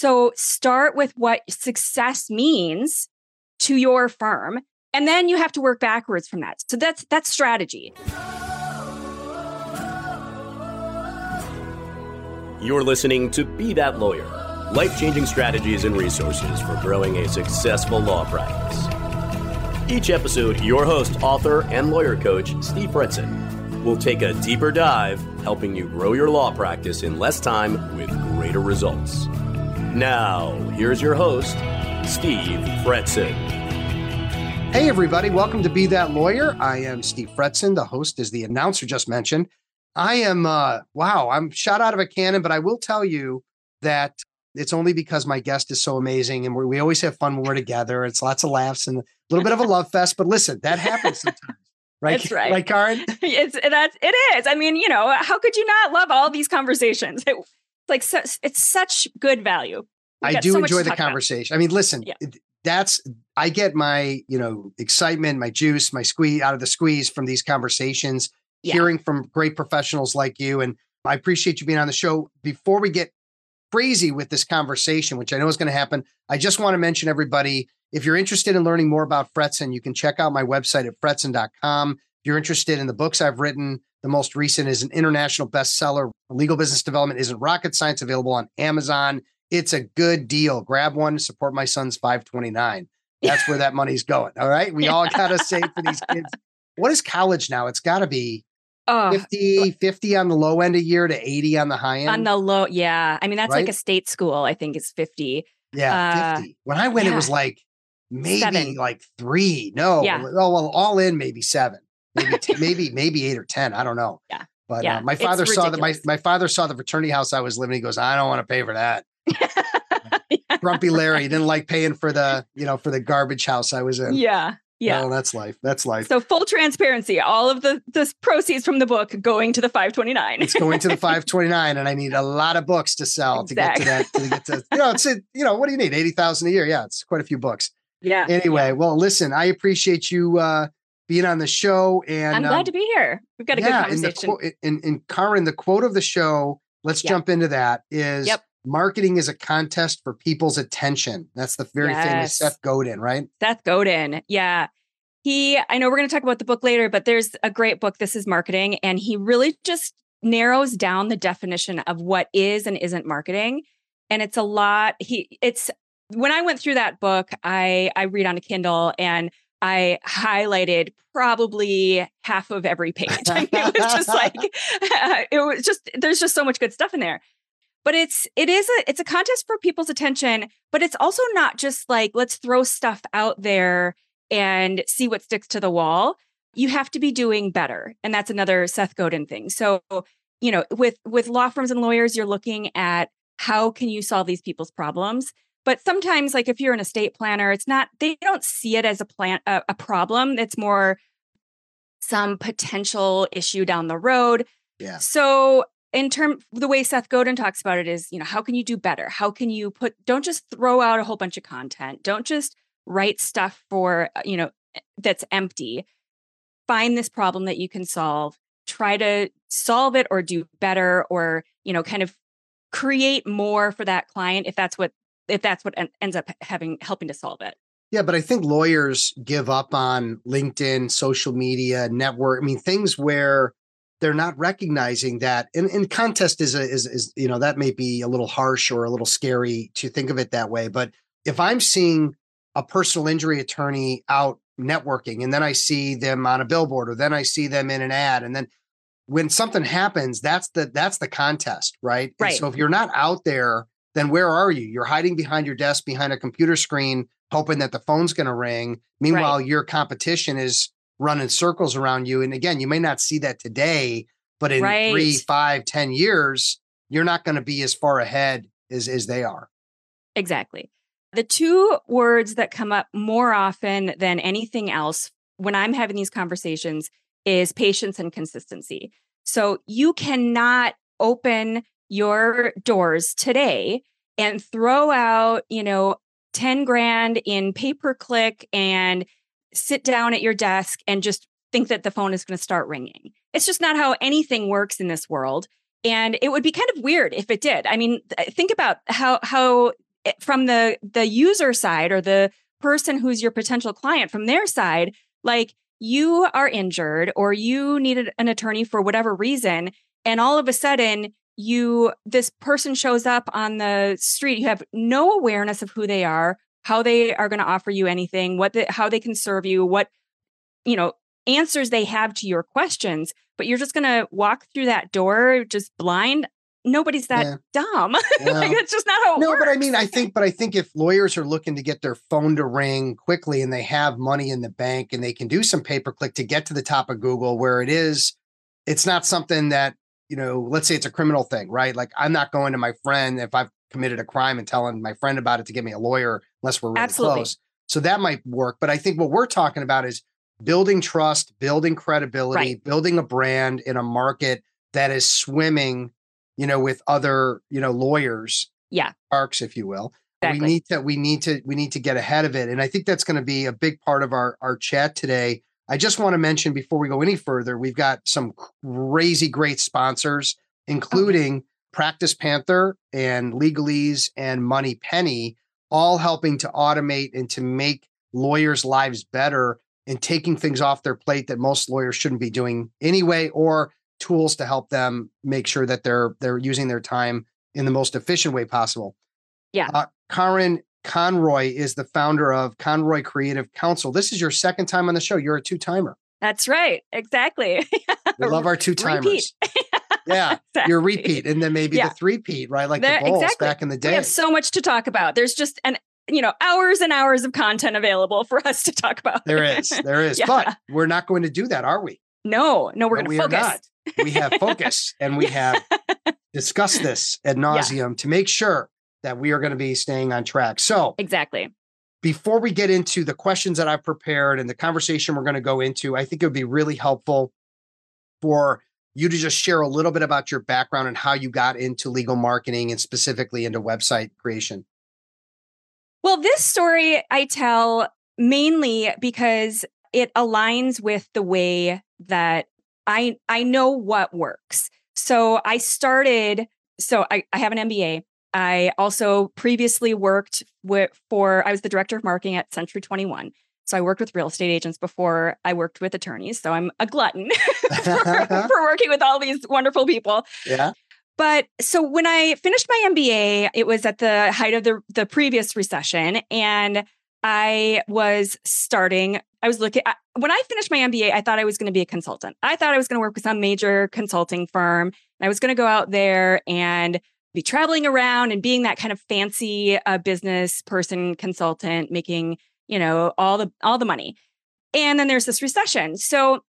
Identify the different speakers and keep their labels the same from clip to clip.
Speaker 1: So start with what success means to your firm and then you have to work backwards from that. So that's that's strategy.
Speaker 2: You're listening to Be That Lawyer. Life-changing strategies and resources for growing a successful law practice. Each episode, your host, author, and lawyer coach, Steve Fretzin, will take a deeper dive, helping you grow your law practice in less time with greater results. Now, here's your host, Steve Fretzin.
Speaker 3: Hey, everybody, welcome to Be That Lawyer. I am Steve Fretzin. The host is the announcer just mentioned. I am, uh, wow, I'm shot out of a cannon, but I will tell you that it's only because my guest is so amazing and we always have fun when we're together. It's lots of laughs and a little bit of a love fest, but listen, that happens sometimes. Right.
Speaker 1: That's right.
Speaker 3: Right, Karen?
Speaker 1: it's that's it is. I mean, you know, how could you not love all these conversations? It, like so, it's such good value.
Speaker 3: We I do so enjoy the conversation. About. I mean, listen, yeah. that's I get my, you know, excitement, my juice, my squeeze out of the squeeze from these conversations, yeah. hearing from great professionals like you. And I appreciate you being on the show. Before we get crazy with this conversation, which I know is going to happen, I just want to mention everybody if you're interested in learning more about Fretzin, you can check out my website at fretzin.com. If you're interested in the books I've written, the most recent is an international bestseller. Legal business development isn't rocket science, available on Amazon. It's a good deal. Grab one, support my son's 529. That's where that money's going. All right. We all got to save for these kids. What is college now? It's got to be uh, 50, 50 on the low end a year to 80 on the high end.
Speaker 1: On the low. Yeah. I mean, that's right? like a state school, I think is 50.
Speaker 3: Yeah. 50. Uh, when I went, yeah. it was like maybe seven. like three. No.
Speaker 1: Yeah.
Speaker 3: Oh, well, all in maybe seven maybe t- maybe maybe eight or ten. I don't know.
Speaker 1: Yeah.
Speaker 3: But
Speaker 1: yeah,
Speaker 3: uh, my father saw that my my father saw the fraternity house I was living. He goes, I don't want to pay for that. yeah. Grumpy Larry didn't like paying for the you know for the garbage house I was in.
Speaker 1: Yeah. Yeah.
Speaker 3: No, that's life. That's life.
Speaker 1: So full transparency, all of the the proceeds from the book going to the 529.
Speaker 3: it's going to the 529 and I need a lot of books to sell exactly. to get to that to get to you know, it's a, you know, what do you need? 80,000 a year. Yeah, it's quite a few books.
Speaker 1: Yeah.
Speaker 3: Anyway,
Speaker 1: yeah.
Speaker 3: well, listen, I appreciate you uh being on the show. And
Speaker 1: I'm glad um, to be here. We've got a yeah, good conversation.
Speaker 3: And, in, in Karen, the quote of the show, let's jump into that is
Speaker 1: yep.
Speaker 3: marketing is a contest for people's attention. That's the very yes. famous Seth Godin, right?
Speaker 1: Seth Godin. Yeah. He, I know we're going to talk about the book later, but there's a great book, This is Marketing. And he really just narrows down the definition of what is and isn't marketing. And it's a lot. He, it's, when I went through that book, I I read on a Kindle and I highlighted probably half of every page. I mean, it was just like it was just there's just so much good stuff in there. But it's it is a it's a contest for people's attention, but it's also not just like let's throw stuff out there and see what sticks to the wall. You have to be doing better. And that's another Seth Godin thing. So, you know, with with law firms and lawyers, you're looking at how can you solve these people's problems? But sometimes, like if you're an estate planner, it's not, they don't see it as a plan, a, a problem. It's more some potential issue down the road.
Speaker 3: Yeah.
Speaker 1: So in term the way Seth Godin talks about it is, you know, how can you do better? How can you put don't just throw out a whole bunch of content. Don't just write stuff for, uh, you know, that's empty. Find this problem that you can solve. Try to solve it or do better or, you know, kind of create more for that client if that's what if that's what en- ends up having helping to solve it.
Speaker 3: Yeah, but I think lawyers give up on LinkedIn, social media, network. I mean, things where they're not recognizing that. And, and contest is a, is is you know that may be a little harsh or a little scary to think of it that way. But if I'm seeing a personal injury attorney out networking, and then I see them on a billboard, or then I see them in an ad, and then when something happens, that's the that's the contest, right?
Speaker 1: Right.
Speaker 3: And so if you're not out there then where are you? You're hiding behind your desk, behind a computer screen, hoping that the phone's going to ring. Meanwhile, right. your competition is running circles around you. And again, you may not see that today, but in right. three, five, ten years, you're not going to be as far ahead as, as they are.
Speaker 1: Exactly. The two words that come up more often than anything else when I'm having these conversations is patience and consistency. So you cannot open your doors today and throw out, you know, 10 grand in pay per click and sit down at your desk and just think that the phone is going to start ringing. It's just not how anything works in this world. And it would be kind of weird if it did. I mean, think about how how eh, from the the user side or the person who's your potential client from their side, like you are injured or you needed an attorney for whatever reason and all of a sudden you this person shows up on the street you have no awareness of who they are how they are going to offer you anything what the, how they can serve you what you know answers they have to your questions but you're just going to walk through that door just blind nobody's that yeah. dumb yeah. like it's just not how
Speaker 3: no
Speaker 1: works.
Speaker 3: but i mean i think but i think if lawyers are looking to get their phone to ring quickly and they have money in the bank and they can do some pay per click to get to the top of google where it is it's not something that you know, let's say it's a criminal thing, right? Like I'm not going to my friend if I've committed a crime and telling my friend about it to get me a lawyer unless we're really Absolutely. close. So that might work. But I think what we're talking about is building trust, building credibility, right. building a brand in a market that is swimming, you know, with other, you know, lawyers.
Speaker 1: Yeah.
Speaker 3: Arcs, if you will. Exactly. We need to, we need to, we need to get ahead of it. And I think that's going to be a big part of our our chat today I just want to mention before we go any further, we've got some crazy great sponsors, including. Practice Panther and Legalese and Money Penny, all helping to automate and to make lawyers' lives better and taking things off their plate that most lawyers shouldn't be doing anyway, or tools to help them make sure that they're they're using their time in the most efficient way possible.
Speaker 1: Yeah. Uh,
Speaker 3: Karen, Conroy is the founder of Conroy Creative Counsel. This is your second time on the show. You're a two timer.
Speaker 1: That's right. Exactly.
Speaker 3: we love our two timers. yeah, exactly. your repeat, and then maybe yeah. the three peat, right? Like there, the Bulls exactly. back in the day.
Speaker 1: We have so much to talk about. There's just an you know hours and hours of content available for us to talk about.
Speaker 3: There is, there is, yeah. but we're not going to do that, are we?
Speaker 1: No, no, we're going to focus. Are not.
Speaker 3: We have focus, and we have discussed this ad nauseum yeah. to make sure that we are going to be staying on track. So,
Speaker 1: exactly.
Speaker 3: Before we get into the questions that I've prepared and the conversation we're going to go into, I think it would be really helpful for you to just share a little bit about your background and how you got into legal marketing and specifically into website creation.
Speaker 1: Well, this story I tell mainly because it aligns with the way that I I know what works. So I started so I, I have an MBA I also previously worked with, for, I was the director of marketing at Century 21. So I worked with real estate agents before I worked with attorneys. So I'm a glutton for, for working with all these wonderful people.
Speaker 3: Yeah.
Speaker 1: But so when I finished my MBA, it was at the height of the, the previous recession. And I was starting, I was looking, when I finished my MBA, I thought I was going to be a consultant. I thought I was going to work with some major consulting firm. And I was going to go out there and be traveling around and being that kind of fancy uh, business person consultant making you know all the all the money. And then there's this recession. So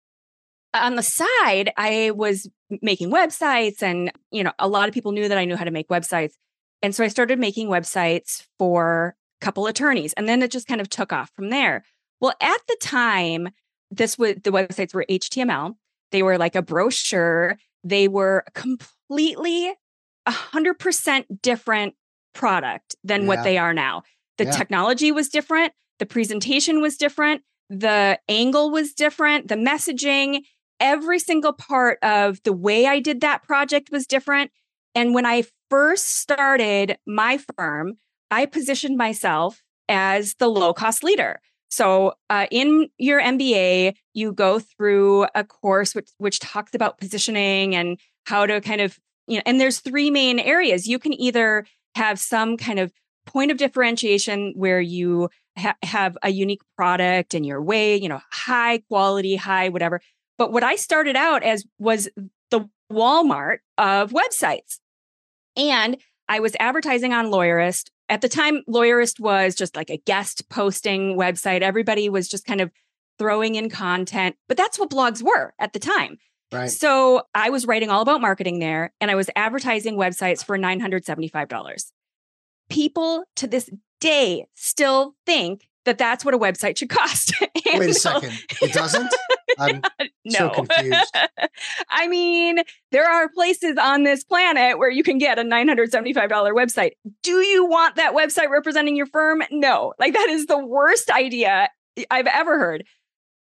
Speaker 1: on the side i was making websites and you know a lot of people knew that i knew how to make websites. And so i started making websites for a couple attorneys and then it just kind of took off from there. Well at the time this was the websites were html they were like a brochure. They were completely 100% different product than yeah. what they are now. The yeah. technology was different, the presentation was different, the angle was different, the messaging, every single part of the way I did that project was different. And when I first started my firm, I positioned myself as the low cost leader. So, uh, in your MBA, you go through a course which which talks about positioning and how to kind of you know, and there's three main areas. You can either have some kind of point of differentiation where you ha- have a unique product in your way, you know, high quality, high whatever. But what I started out as was the Walmart of websites. And I was advertising on Lawyerist. At the time, Lawyerist was just like a guest posting website. Everybody was just kind of throwing in content, but that's what blogs were at the time.
Speaker 3: Right.
Speaker 1: So I was writing all about marketing there and I was advertising websites for $975. People to this day still think that that's what a website should cost.
Speaker 3: Wait a second. It doesn't? I'm no. so confused.
Speaker 1: I mean, there are places on this planet where you can get a $975 website. Do you want that website representing your firm? No. Like that is the worst idea I've ever heard.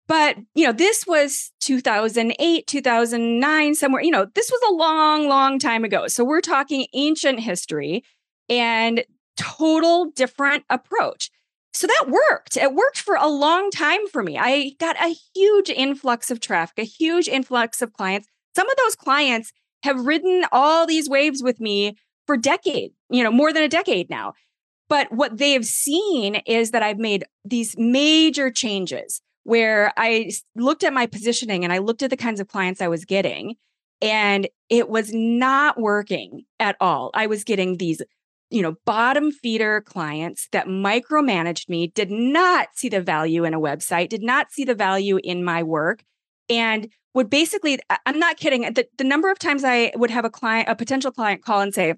Speaker 1: But, you know, this was 2008, 2009, somewhere, you know, this was a long, long time ago. So we're talking ancient history. And total different approach. So that worked. It worked for a long time for me. I got a huge influx of traffic, a huge influx of clients. Some of those clients have ridden all these waves with me for decades, you know, more than a decade now. But what they have seen is that I've made these major changes where I looked at my positioning and I looked at the kinds of clients I was getting, and it was not working at all. I was getting these, you know, bottom feeder clients that micromanaged me, did not see the value in a website, did not see the value in my work, and would basically, I'm not kidding, the, the number of times I would have a client, a potential client call and say,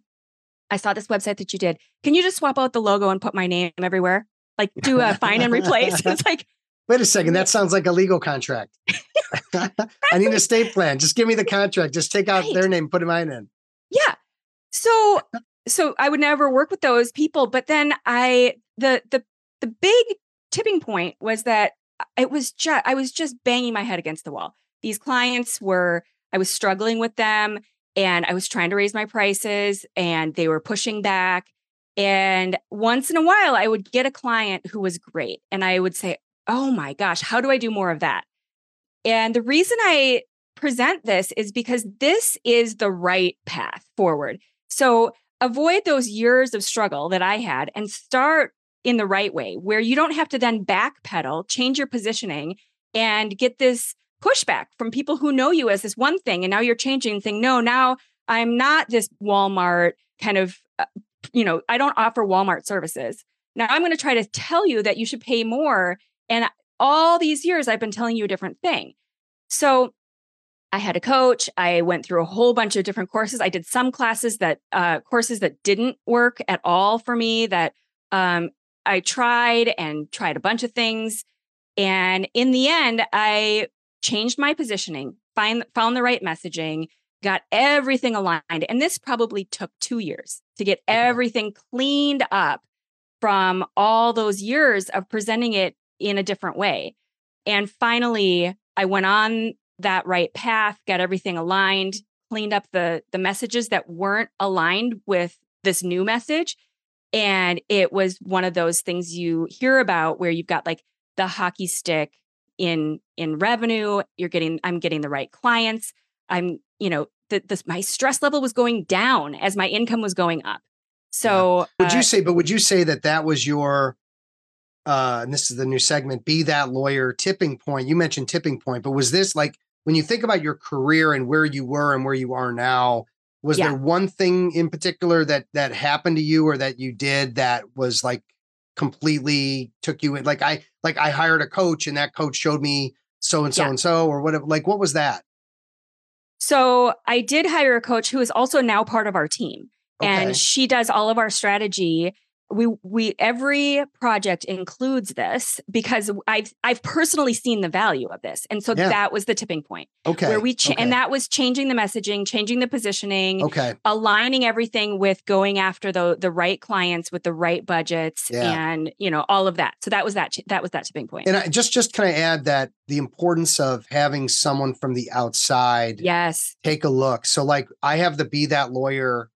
Speaker 1: I saw this website that you did. Can you just swap out the logo and put my name everywhere? Like do a find and replace. it's like,
Speaker 3: wait a second, that mm-hmm. sounds like a legal contract. I need an estate plan. Just give me the contract. Just take out right. their name, put mine in.
Speaker 1: Yeah. So so I would never work with those people. But then I the the the big tipping point was that it was just I was just banging my head against the wall. These clients were I was struggling with them and I was trying to raise my prices and they were pushing back. And once in a while, I would get a client who was great. And I would say, Oh my gosh, how do I do more of that? And the reason I present this is because this is the right path forward. So avoid those years of struggle that I had and start in the right way where you don't have to then backpedal, change your positioning, and get this pushback from people who know you as this one thing. And now you're changing and saying, no, now I'm not this Walmart kind of, uh, you know, I don't offer Walmart services. Now I'm going to try to tell you that you should pay more. And all these years, I've been telling you a different thing. So I had a coach. I went through a whole bunch of different courses. I did some classes that, uh, courses that didn't work at all for me that um, I tried and tried a bunch of things. And in the end, I changed my positioning, find, found the right messaging, got everything aligned. And this probably took two years to get everything cleaned up from all those years of presenting it in a different way. And finally, I went on that right path, got everything aligned, cleaned up the the messages that weren't aligned with this new message. And it was one of those things you hear about where you've got like the hockey stick in in revenue you're getting i'm getting the right clients i'm you know the, this my stress level was going down as my income was going up so
Speaker 3: yeah. would uh, you say but would you say that that was your uh and this is the new segment be that lawyer tipping point you mentioned tipping point but was this like when you think about your career and where you were and where you are now was yeah. there one thing in particular that that happened to you or that you did that was like completely took you in like i like i hired a coach and that coach showed me so and so and so or whatever like what was that
Speaker 1: so i did hire a coach who is also now part of our team okay. and she does all of our strategy we we every project includes this because I've I've personally seen the value of this, and so yeah. that was the tipping point.
Speaker 3: Okay,
Speaker 1: where we
Speaker 3: cha-
Speaker 1: okay. and that was changing the messaging, changing the positioning.
Speaker 3: Okay,
Speaker 1: aligning everything with going after the the right clients with the right budgets, yeah. and you know all of that. So that was that that was that tipping point.
Speaker 3: And I just just kind of add that the importance of having someone from the outside,
Speaker 1: yes,
Speaker 3: take a look. So like I have the be that lawyer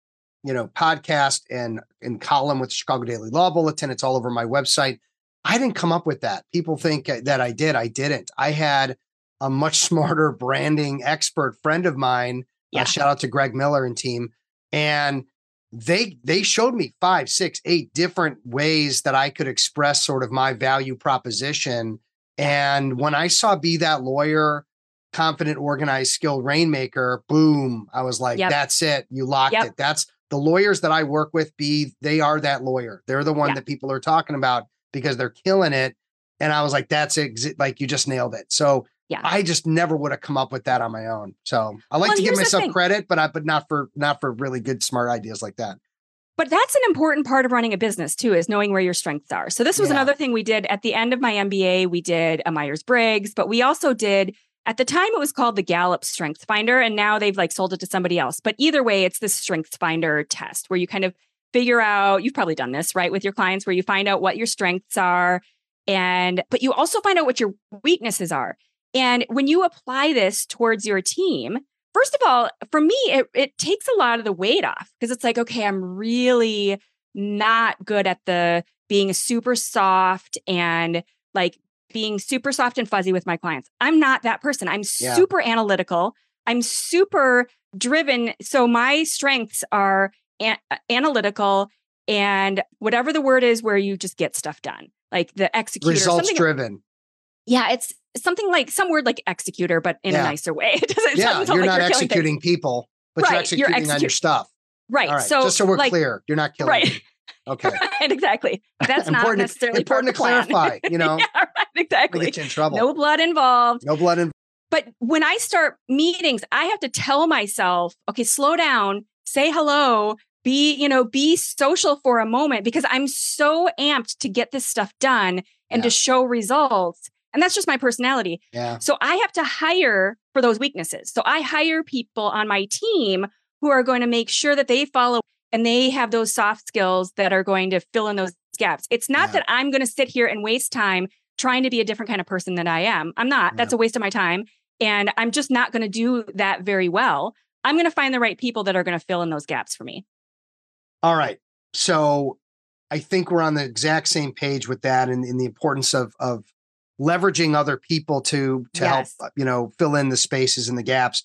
Speaker 3: you know, podcast and and column with Chicago Daily Law Bulletin. It's all over my website. I didn't come up with that. People think that I did. I didn't. I had a much smarter branding expert friend of mine. Uh, yeah. Uh, shout out to Greg Miller and team. And they they showed me five, six, eight different ways that I could express sort of my value proposition. And when I saw Be That Lawyer, confident, organized, skilled rainmaker, boom, I was like, yep. that's it. You locked yep. it. That's the lawyers that I work with be they are that lawyer. They're the one yeah. that people are talking about because they're killing it. And I was like, that's it. Like you just nailed it. So yeah. I just never would have come up with that on my own. So I like well, to give myself credit, but I but not for not for really good smart ideas like that.
Speaker 1: But that's an important part of running a business too, is knowing where your strengths are. So this was yeah. another thing we did at the end of my MBA. We did a Myers Briggs, but we also did at the time, it was called the Gallup Strength Finder, and now they've like sold it to somebody else. But either way, it's this Strength Finder test where you kind of figure out. You've probably done this, right, with your clients, where you find out what your strengths are, and but you also find out what your weaknesses are. And when you apply this towards your team, first of all, for me, it, it takes a lot of the weight off because it's like, okay, I'm really not good at the being super soft and like being super soft and fuzzy with my clients. I'm not that person. I'm yeah. super analytical. I'm super driven. So my strengths are a- uh, analytical and whatever the word is where you just get stuff done, like the executor.
Speaker 3: Results driven.
Speaker 1: Yeah, it's something like some word like executor, but in yeah. a nicer way. It
Speaker 3: doesn't yeah, you're like not you're executing people, but right, you're executing you're execu- on your stuff.
Speaker 1: Right.
Speaker 3: Right. So just so we're like, clear, you're not killing. Right. Okay.
Speaker 1: right, exactly. That's not necessarily
Speaker 3: important to clarify. You know.
Speaker 1: yeah, right, exactly.
Speaker 3: Get you in trouble.
Speaker 1: No blood involved.
Speaker 3: No blood involved.
Speaker 1: But when I start meetings, I have to tell myself, okay, slow down, say hello, be, you know, be social for a moment because I'm so amped to get this stuff done and yeah. to show results. And that's just my personality.
Speaker 3: Yeah.
Speaker 1: So I have to hire for those weaknesses. So I hire people on my team who are going to make sure that they follow and they have those soft skills that are going to fill in those gaps. It's not yeah. that I'm going to sit here and waste time trying to be a different kind of person than I am. I'm not. Yeah. That's a waste of my time. And I'm just not going to do that very well. I'm going to find the right people that are going to fill in those gaps for me.
Speaker 3: All right. So I think we're on the exact same page with that and in the importance of of leveraging other people to to yes. help you know fill in the spaces and the gaps.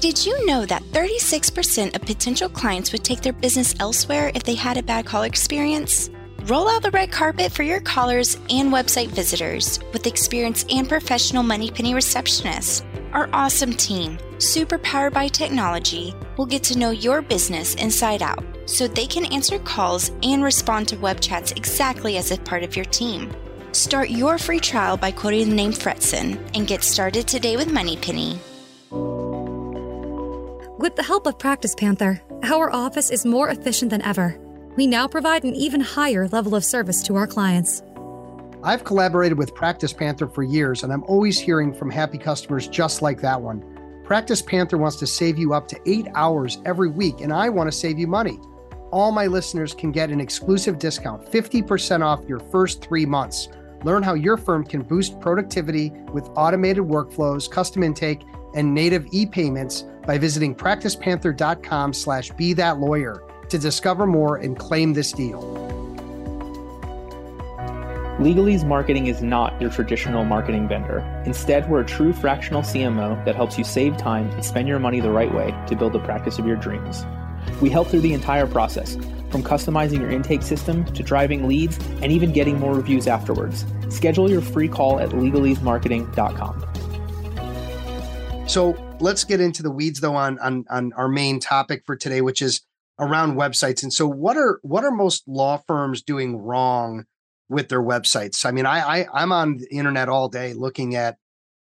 Speaker 4: Did you know that 36% of potential clients would take their business elsewhere if they had a bad call experience? Roll out the red carpet for your callers and website visitors with experienced and professional MoneyPenny receptionists. Our awesome team, super powered by technology, will get to know your business inside out so they can answer calls and respond to web chats exactly as if part of your team. Start your free trial by quoting the name Fretzin and get started today with MoneyPenny.
Speaker 5: With the help of Practice Panther, our office is more efficient than ever. We now provide an even higher level of service to our clients.
Speaker 3: I've collaborated with Practice Panther for years, and I'm always hearing from happy customers just like that one. Practice Panther wants to save you up to eight hours every week, and I want to save you money. All my listeners can get an exclusive discount 50% off your first three months. Learn how your firm can boost productivity with automated workflows, custom intake, and native e-payments by visiting practicepanther.com slash be that lawyer to discover more and claim this deal.
Speaker 6: Legalese Marketing is not your traditional marketing vendor. Instead, we're a true fractional CMO that helps you save time and spend your money the right way to build the practice of your dreams. We help through the entire process from customizing your intake system to driving leads and even getting more reviews afterwards. Schedule your free call at legalesemarketing.com.
Speaker 3: So let's get into the weeds though on, on on our main topic for today, which is around websites. And so what are what are most law firms doing wrong with their websites? I mean, I, I I'm on the internet all day looking at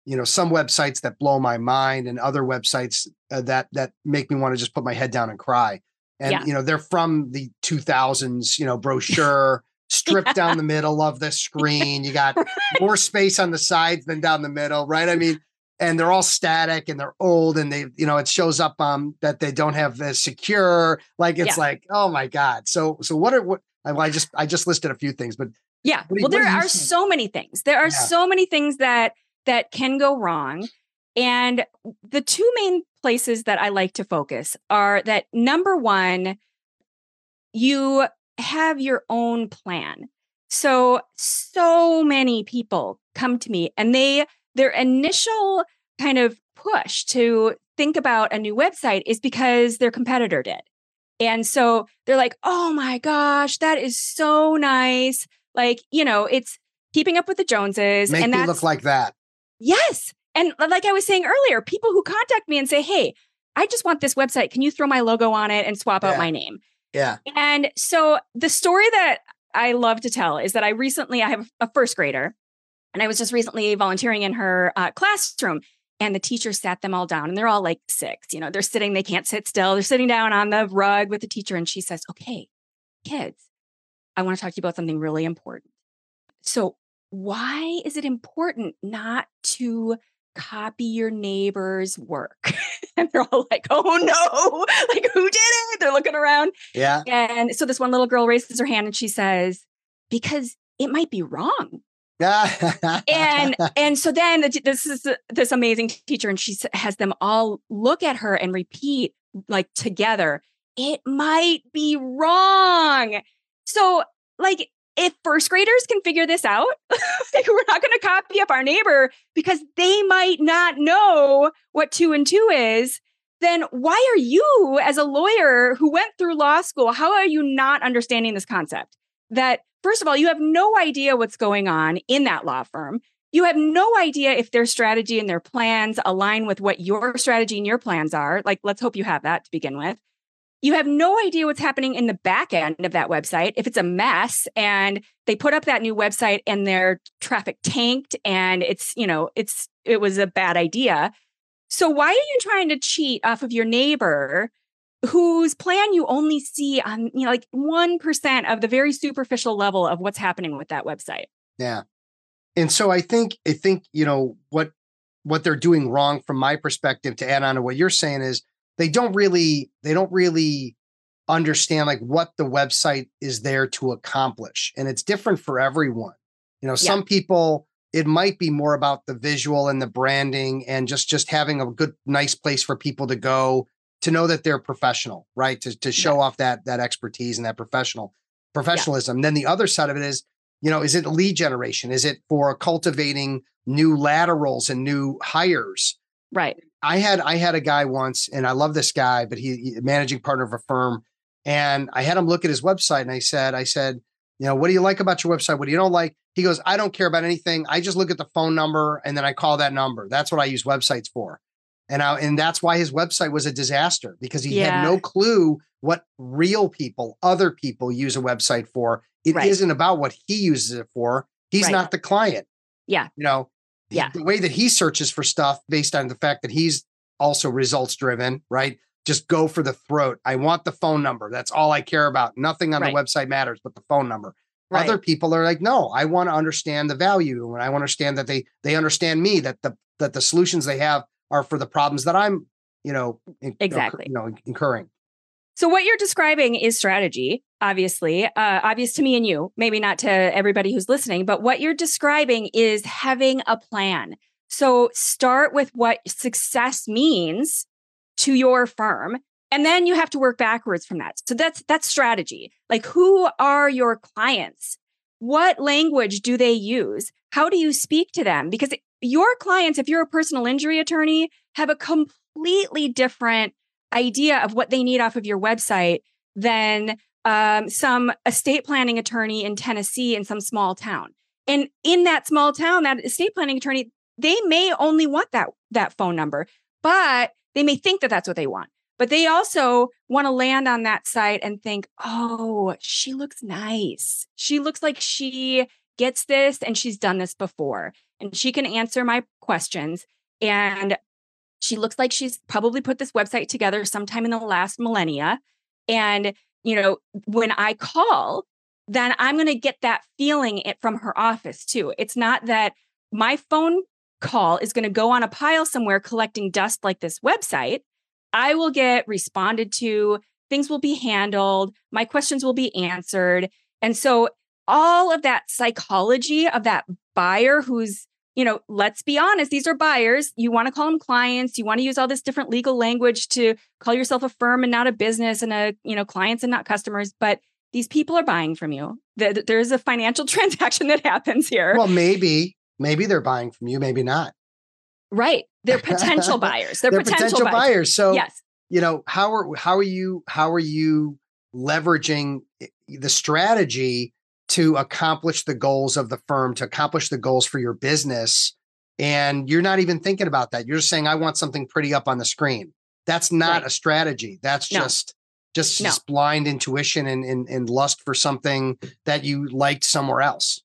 Speaker 3: you know some websites that blow my mind and other websites uh, that that make me want to just put my head down and cry and yeah. you know they're from the 2000s you know brochure stripped down the middle of the screen. You got more space on the sides than down the middle right? I mean and they're all static and they're old and they you know it shows up um that they don't have the secure. Like it's yeah. like oh my god. So so what are what I just I just listed a few things but
Speaker 1: yeah. well there are so many things. There are yeah. so many things that that can go wrong and the two main places that I like to focus are that number one, you have your own plan. So, so many people come to me and they, their initial kind of push to think about a new website is because their competitor did. And so they're like, oh my gosh, that is so nice. Like, you know, it's keeping up with the Joneses.
Speaker 3: Make
Speaker 1: and
Speaker 3: me look like that.
Speaker 1: Yes. And like I was saying earlier, people who contact me and say, Hey, I just want this website. Can you throw my logo on it and swap yeah. out my name?
Speaker 3: Yeah.
Speaker 1: And so the story that I love to tell is that I recently, I have a first grader and I was just recently volunteering in her uh, classroom and the teacher sat them all down and they're all like six, you know, they're sitting, they can't sit still. They're sitting down on the rug with the teacher and she says, okay, kids, I want to talk to you about something really important. So why is it important not to copy your neighbor's work. and they're all like, oh no, like who did it? They're looking around.
Speaker 3: Yeah.
Speaker 1: And so this one little girl raises her hand and she says, because it might be wrong. and and so then this is this amazing teacher and she has them all look at her and repeat like together it might be wrong So, like, if first graders can figure this out, like we're not going to copy up our neighbor because they might not know what two and two is. Then why are you, as a lawyer who went through law school, how are you not understanding this concept? That, first of all, you have no idea what's going on in that law firm. You have no idea if their strategy and their plans align with what your strategy and your plans are. Like, let's hope you have that to begin with you have no idea what's happening in the back end of that website. If it's a mess and they put up that new website and their traffic tanked and it's, you know, it's it was a bad idea. So why are you trying to cheat off of your neighbor whose plan you only see on, you know, like 1% of the very superficial level of what's happening with that website?
Speaker 3: Yeah. And so I think I think, you know, what what they're doing wrong from my perspective to add on to what you're saying is they don't really they don't really understand like what the website is there to accomplish and it's different for everyone you know yeah. some people it might be more about the visual and the branding and just just having a good nice place for people to go to know that they're professional right to, to show yeah. off that that expertise and that professional professionalism yeah. then the other side of it is you know is it lead generation is it for cultivating new laterals and new hires
Speaker 1: right
Speaker 3: I had I had a guy once, and I love this guy, but he, he managing partner of a firm, and I had him look at his website, and I said, I said, you know, what do you like about your website? What do you don't like? He goes, I don't care about anything. I just look at the phone number and then I call that number. That's what I use websites for. And I, and that's why his website was a disaster because he yeah. had no clue what real people, other people use a website for. It right. not about what he uses it for. He's right. not the client.
Speaker 1: Yeah.
Speaker 3: You know,
Speaker 1: yeah.
Speaker 3: the way that he searches for stuff based on the fact that he's also results driven, right? Just go for the throat. I want the phone number. That's all I care about. Nothing on right. the website matters but the phone number. Right. Other people are like, no, I want to understand the value and I want to understand that they they understand me that the that the solutions they have are for the problems that I'm, you know,
Speaker 1: exactly,
Speaker 3: you know, incurring.
Speaker 1: So what you're describing is strategy, obviously, uh, obvious to me and you, maybe not to everybody who's listening, but what you're describing is having a plan. So start with what success means to your firm and then you have to work backwards from that. So that's that's strategy. Like who are your clients? What language do they use? How do you speak to them? Because your clients if you're a personal injury attorney have a completely different idea of what they need off of your website than um, some estate planning attorney in Tennessee in some small town. And in that small town, that estate planning attorney, they may only want that that phone number, but they may think that that's what they want. But they also want to land on that site and think, "Oh, she looks nice. She looks like she gets this and she's done this before and she can answer my questions and she looks like she's probably put this website together sometime in the last millennia. And, you know, when I call, then I'm going to get that feeling it from her office too. It's not that my phone call is going to go on a pile somewhere collecting dust like this website. I will get responded to, things will be handled, my questions will be answered. And so all of that psychology of that buyer who's you know, let's be honest, these are buyers. You want to call them clients. You want to use all this different legal language to call yourself a firm and not a business and a, you know, clients and not customers. But these people are buying from you. There's a financial transaction that happens here.
Speaker 3: Well, maybe, maybe they're buying from you, maybe not.
Speaker 1: Right. They're potential buyers. They're,
Speaker 3: they're
Speaker 1: potential,
Speaker 3: potential buyers. buyers. So,
Speaker 1: yes.
Speaker 3: you know, how are, how are you, how are you leveraging eh, the strategy to accomplish the goals of the firm, to accomplish the goals for your business. And you're not even thinking about that. You're just saying, I want something pretty up on the screen. That's not right. a strategy. That's no. just just, no. just blind intuition and, and, and lust for something that you liked somewhere else.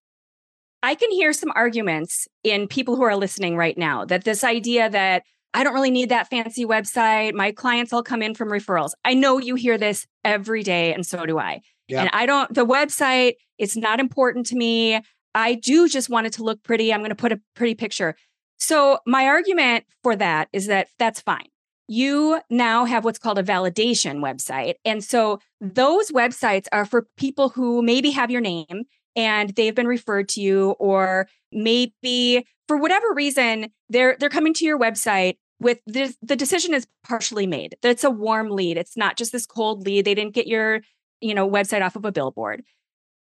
Speaker 1: I can hear some arguments in people who are listening right now that this idea that I don't really need that fancy website. My clients all come in from referrals. I know you hear this every day, and so do I. And I don't, the website, it's not important to me. I do just want it to look pretty. I'm going to put a pretty picture. So, my argument for that is that that's fine. You now have what's called a validation website. And so, those websites are for people who maybe have your name and they've been referred to you, or maybe for whatever reason, they're, they're coming to your website with this, the decision is partially made. It's a warm lead. It's not just this cold lead. They didn't get your you know, website off of a billboard.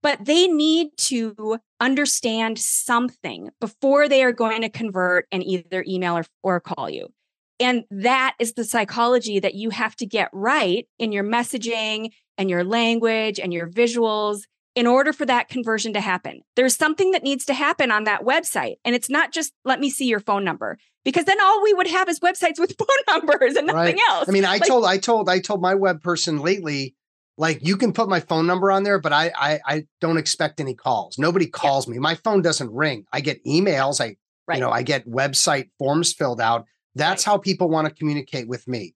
Speaker 1: But they need to understand something before they are going to convert and either email or, or call you. And that is the psychology that you have to get right in your messaging and your language and your visuals in order for that conversion to happen. There's something that needs to happen on that website. And it's not just let me see your phone number because then all we would have is websites with phone numbers and nothing right. else.
Speaker 3: I mean, I like, told I told I told my web person lately like you can put my phone number on there, but I I, I don't expect any calls. Nobody calls yeah. me. My phone doesn't ring. I get emails. I right. you know I get website forms filled out. That's right. how people want to communicate with me.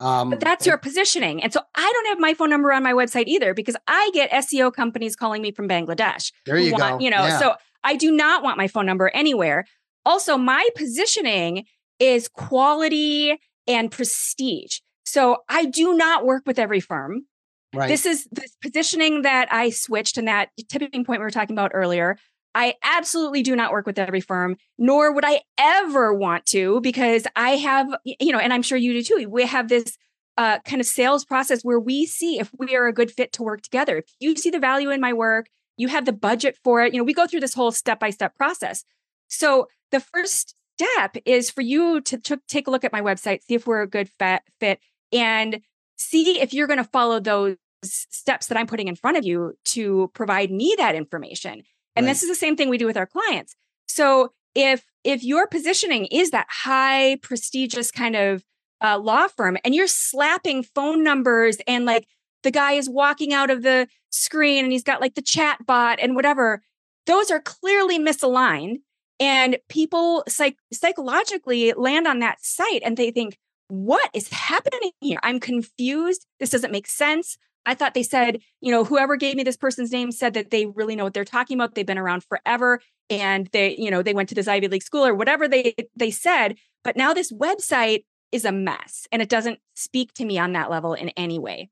Speaker 1: Um, but that's your positioning. And so I don't have my phone number on my website either because I get SEO companies calling me from Bangladesh.
Speaker 3: There you
Speaker 1: want,
Speaker 3: go.
Speaker 1: You know, yeah. so I do not want my phone number anywhere. Also, my positioning is quality and prestige. So I do not work with every firm. Right. This is this positioning that I switched and that tipping point we were talking about earlier. I absolutely do not work with every firm, nor would I ever want to, because I have, you know, and I'm sure you do too. We have this uh, kind of sales process where we see if we are a good fit to work together. If you see the value in my work, you have the budget for it. You know, we go through this whole step by step process. So the first step is for you to, to take a look at my website, see if we're a good fit, and see if you're going to follow those steps that I'm putting in front of you to provide me that information. And right. this is the same thing we do with our clients. So if if your positioning is that high prestigious kind of uh, law firm and you're slapping phone numbers and like the guy is walking out of the screen and he's got like the chat bot and whatever those are clearly misaligned and people psych- psychologically land on that site and they think what is happening here i'm confused this doesn't make sense I thought they said, you know, whoever gave me this person's name said that they really know what they're talking about. They've been around forever and they, you know, they went to this Ivy League school or whatever they they said. But now this website is a mess and it doesn't speak to me on that level in any way.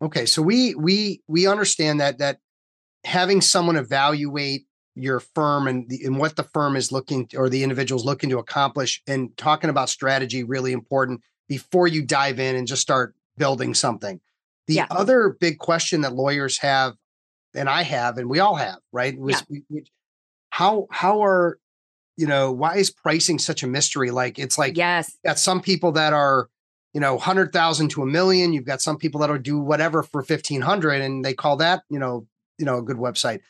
Speaker 3: Okay, so we we we understand that that having someone evaluate your firm and, the, and what the firm is looking to, or the individual is looking to accomplish and talking about strategy really important before you dive in and just start building something. The yeah. other big question that lawyers have, and I have, and we all have, right? Was yeah. we, we, how how are you know why is pricing such a mystery? Like it's like
Speaker 1: yes,
Speaker 3: got some people that are you know hundred thousand to a million. You've got some people that'll do whatever for fifteen hundred, and they call that you know you know a good website.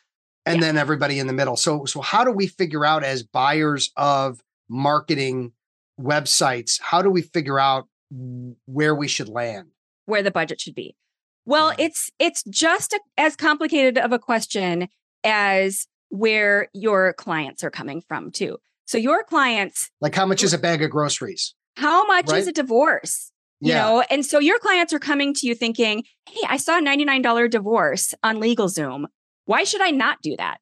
Speaker 3: And yeah. then everybody in the middle. So so how do we figure out as buyers of marketing websites? How do we figure out where we should land?
Speaker 1: Where the budget should be. Well, it's it's just a, as complicated of a question as where your clients are coming from too. So your clients
Speaker 3: like how much is a bag of groceries?
Speaker 1: How much right? is a divorce? You yeah. know, and so your clients are coming to you thinking, "Hey, I saw a $99 divorce on LegalZoom. Why should I not do that?"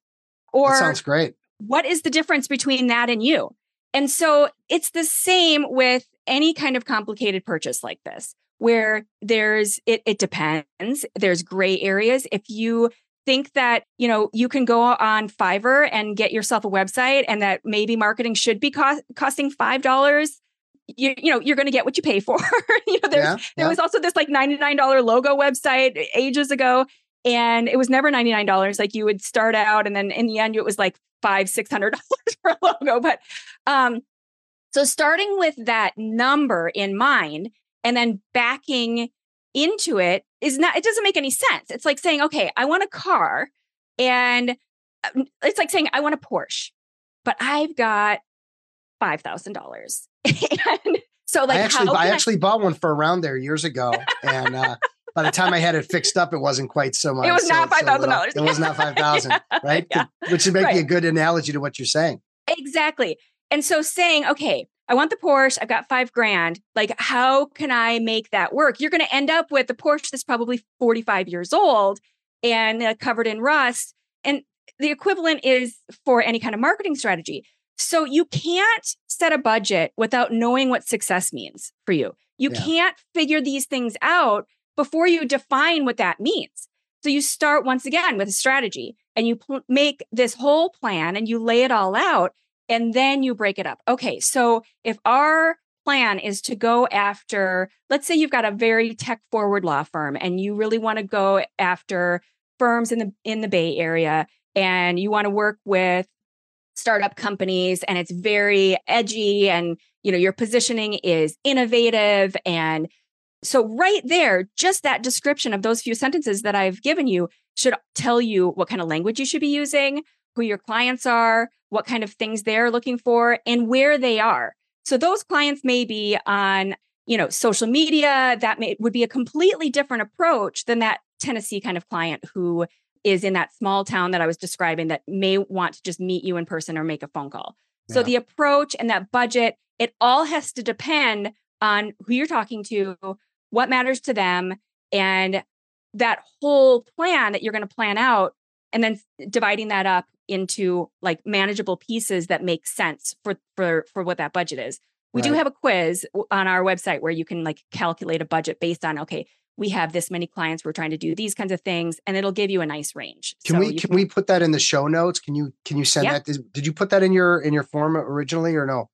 Speaker 3: Or that sounds great.
Speaker 1: What is the difference between that and you? And so it's the same with any kind of complicated purchase like this where there's it, it depends. There's gray areas. If you think that you know you can go on Fiverr and get yourself a website, and that maybe marketing should be cost, costing five dollars, you, you know you're going to get what you pay for. you know, there's yeah, there was also this like ninety nine dollar logo website ages ago, and it was never ninety nine dollars. Like you would start out, and then in the end, it was like five six hundred dollars for a logo. But um, so starting with that number in mind and then backing into it is not it doesn't make any sense it's like saying okay i want a car and uh, it's like saying i want a porsche but i've got $5000 and so like
Speaker 3: i actually i actually I... bought one for around there years ago and uh by the time I had it fixed up, it wasn't quite so much.
Speaker 1: It was not five thousand dollars.
Speaker 3: It was not five thousand, right? yeah. Which would make right. a good analogy to what you're saying.
Speaker 1: Exactly. And so saying, okay, I want the Porsche. I've got five grand. Like, how can I make that work? You're going to end up with a Porsche that's probably 45 years old and uh, covered in rust. And the equivalent is for any kind of marketing strategy. So you can't set a budget without knowing what success means for you. You yeah. can't figure these things out before you define what that means. So you start once again with a strategy and you pl- make this whole plan and you lay it all out and then you break it up. Okay, so if our plan is to go after, let's say you've got a very tech forward law firm and you really want to go after firms in the in the Bay Area and you want to work with startup companies and it's very edgy and you know your positioning is innovative and so right there just that description of those few sentences that I've given you should tell you what kind of language you should be using, who your clients are, what kind of things they're looking for and where they are. So those clients may be on you know social media that may would be a completely different approach than that tennessee kind of client who is in that small town that i was describing that may want to just meet you in person or make a phone call so the approach and that budget it all has to depend on who you're talking to what matters to them and that whole plan that you're going to plan out and then dividing that up into like manageable pieces that make sense for for for what that budget is we right. do have a quiz on our website where you can like calculate a budget based on okay, we have this many clients, we're trying to do these kinds of things, and it'll give you a nice range.
Speaker 3: Can so we can, can, we put that in the show notes? Can you can you send yeah. that? Did, did, you put that in your in your form originally or no?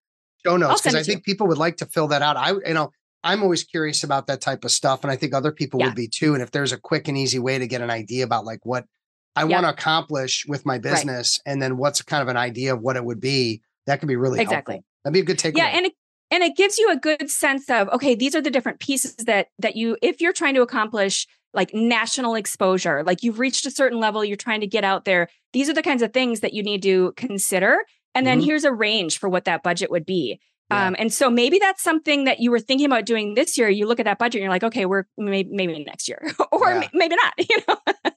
Speaker 3: Show notes because I think you. people would like to fill that out. I you know I'm always curious about that type of stuff, and I think other people yeah. would be too. And if there's a quick and easy way to get an idea about like what I yep. want to accomplish with my business, right. and then what's kind of an idea of what it would be, that could be really exactly. Helpful. That'd be a good takeaway.
Speaker 1: Yeah, and it, and it gives you a good sense of okay these are the different pieces that that you if you're trying to accomplish like national exposure like you've reached a certain level you're trying to get out there these are the kinds of things that you need to consider and then mm-hmm. here's a range for what that budget would be yeah. um, and so maybe that's something that you were thinking about doing this year you look at that budget and you're like okay we're maybe, maybe next year or yeah. maybe not you know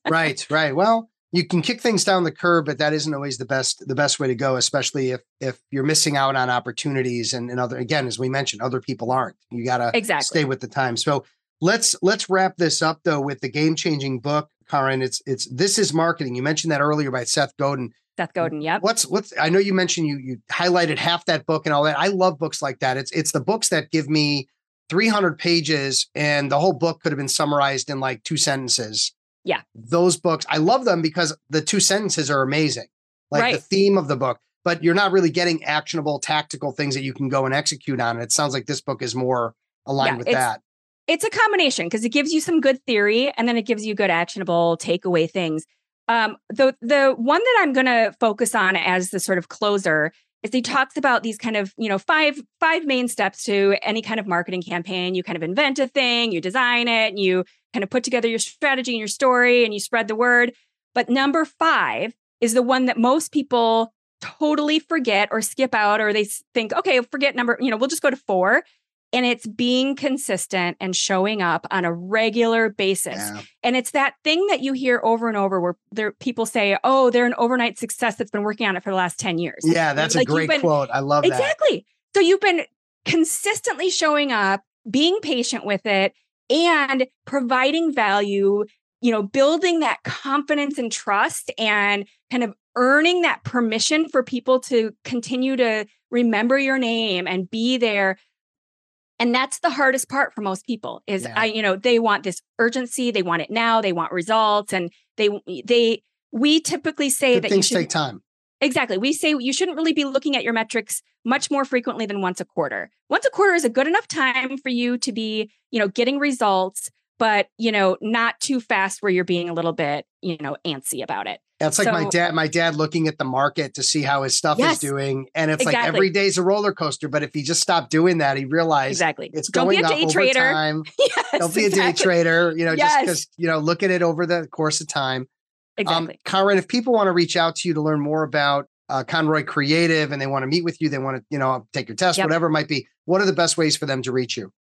Speaker 3: right right well you can kick things down the curb, but that isn't always the best the best way to go, especially if if you're missing out on opportunities and, and other again, as we mentioned, other people aren't. You gotta exactly. stay with the time. So let's let's wrap this up though with the game changing book, Karen. It's it's this is marketing. You mentioned that earlier by Seth Godin.
Speaker 1: Seth Godin, yep.
Speaker 3: What's what's I know you mentioned you you highlighted half that book and all that. I love books like that. It's it's the books that give me 300 pages and the whole book could have been summarized in like two sentences
Speaker 1: yeah.
Speaker 3: Those books, I love them because the two sentences are amazing. Like right. the theme of the book, but you're not really getting actionable tactical things that you can go and execute on. And it sounds like this book is more aligned yeah, with that.
Speaker 1: It's a combination because it gives you some good theory and then it gives you good actionable takeaway things. Um, the the one that I'm going to focus on as the sort of closer is he talks about these kind of you know five five main steps to any kind of marketing campaign. You kind of invent a thing you design it you kind of put together your strategy and your story and you spread the word. But number five is the one that most people totally forget or skip out or they think okay forget number you know we'll just go to four and it's being consistent and showing up on a regular basis. Yeah. And it's that thing that you hear over and over where there people say, "Oh, they're an overnight success that's been working on it for the last 10 years."
Speaker 3: Yeah, that's like a great been, quote. I love
Speaker 1: exactly. that. Exactly. So you've been consistently showing up, being patient with it, and providing value, you know, building that confidence and trust and kind of earning that permission for people to continue to remember your name and be there and that's the hardest part for most people is yeah. i you know they want this urgency they want it now they want results and they they we typically say
Speaker 3: Good
Speaker 1: that
Speaker 3: things should, take time.
Speaker 1: Exactly. We say you shouldn't really be looking at your metrics much more frequently than once a quarter. Once a quarter is a good enough time for you to be you know getting results but you know not too fast where you're being a little bit you know antsy about it
Speaker 3: it's like so, my dad, my dad looking at the market to see how his stuff yes, is doing. And it's exactly. like every day's a roller coaster. But if he just stopped doing that, he realized
Speaker 1: exactly
Speaker 3: it's Don't going up over trader. time. yes, Don't be exactly. a day trader, you know, yes. just because, you know, look at it over the course of time.
Speaker 1: Um, exactly. Um,
Speaker 3: Karen, if people want to reach out to you to learn more about uh, Conroy Creative and they want to meet with you, they want to, you know, take your test, yep. whatever it might be, what are the best ways for them to reach you?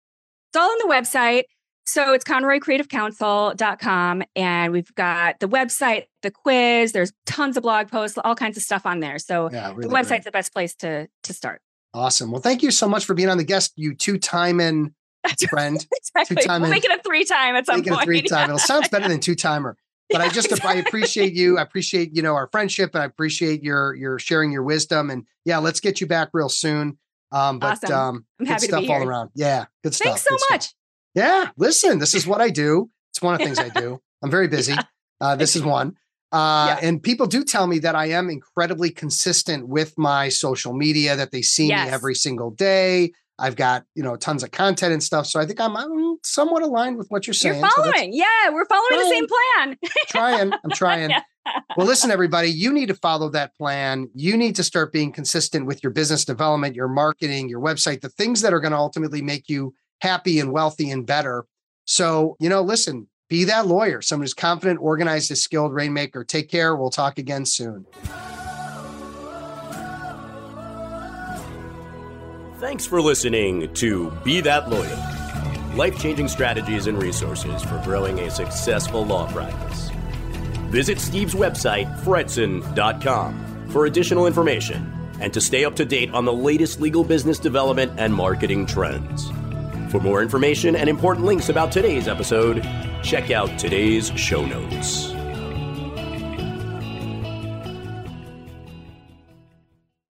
Speaker 1: It's all on the website. So it's conroycreativecounsel.com and we've got the website, the quiz, there's tons of blog posts, all kinds of stuff on there. So yeah, really the website's great. the best place to to start.
Speaker 3: Awesome. Well, thank you so much for being on the guest, you two time and friend.
Speaker 1: exactly. Two time we'll make it a three time at some
Speaker 3: make
Speaker 1: point.
Speaker 3: It a three time. it sounds better than two timer. But I just I appreciate you. I appreciate, you know, our friendship and I appreciate your your sharing your wisdom. And yeah, let's get you back real soon. Um, but awesome. um I'm good stuff all around. Yeah, good stuff.
Speaker 1: Thanks so
Speaker 3: good
Speaker 1: much.
Speaker 3: Stuff. Yeah, listen, this is what I do. It's one of the things I do. I'm very busy. Yeah. Uh, this is one. Uh, yeah. And people do tell me that I am incredibly consistent with my social media, that they see yes. me every single day. I've got, you know, tons of content and stuff. So I think I'm, I'm somewhat aligned with what you're saying.
Speaker 1: You're following. So yeah, we're following trying, the same plan.
Speaker 3: trying. I'm trying. yeah. Well, listen, everybody, you need to follow that plan. You need to start being consistent with your business development, your marketing, your website, the things that are going to ultimately make you happy and wealthy and better. So, you know, listen, be that lawyer, someone who's confident, organized, a skilled rainmaker. Take care. We'll talk again soon.
Speaker 2: Thanks for listening to Be That Lawyer life changing strategies and resources for growing a successful law practice. Visit Steve's website, fretzin.com, for additional information and to stay up to date on the latest legal business development and marketing trends. For more information and important links about today's episode, check out today's show notes.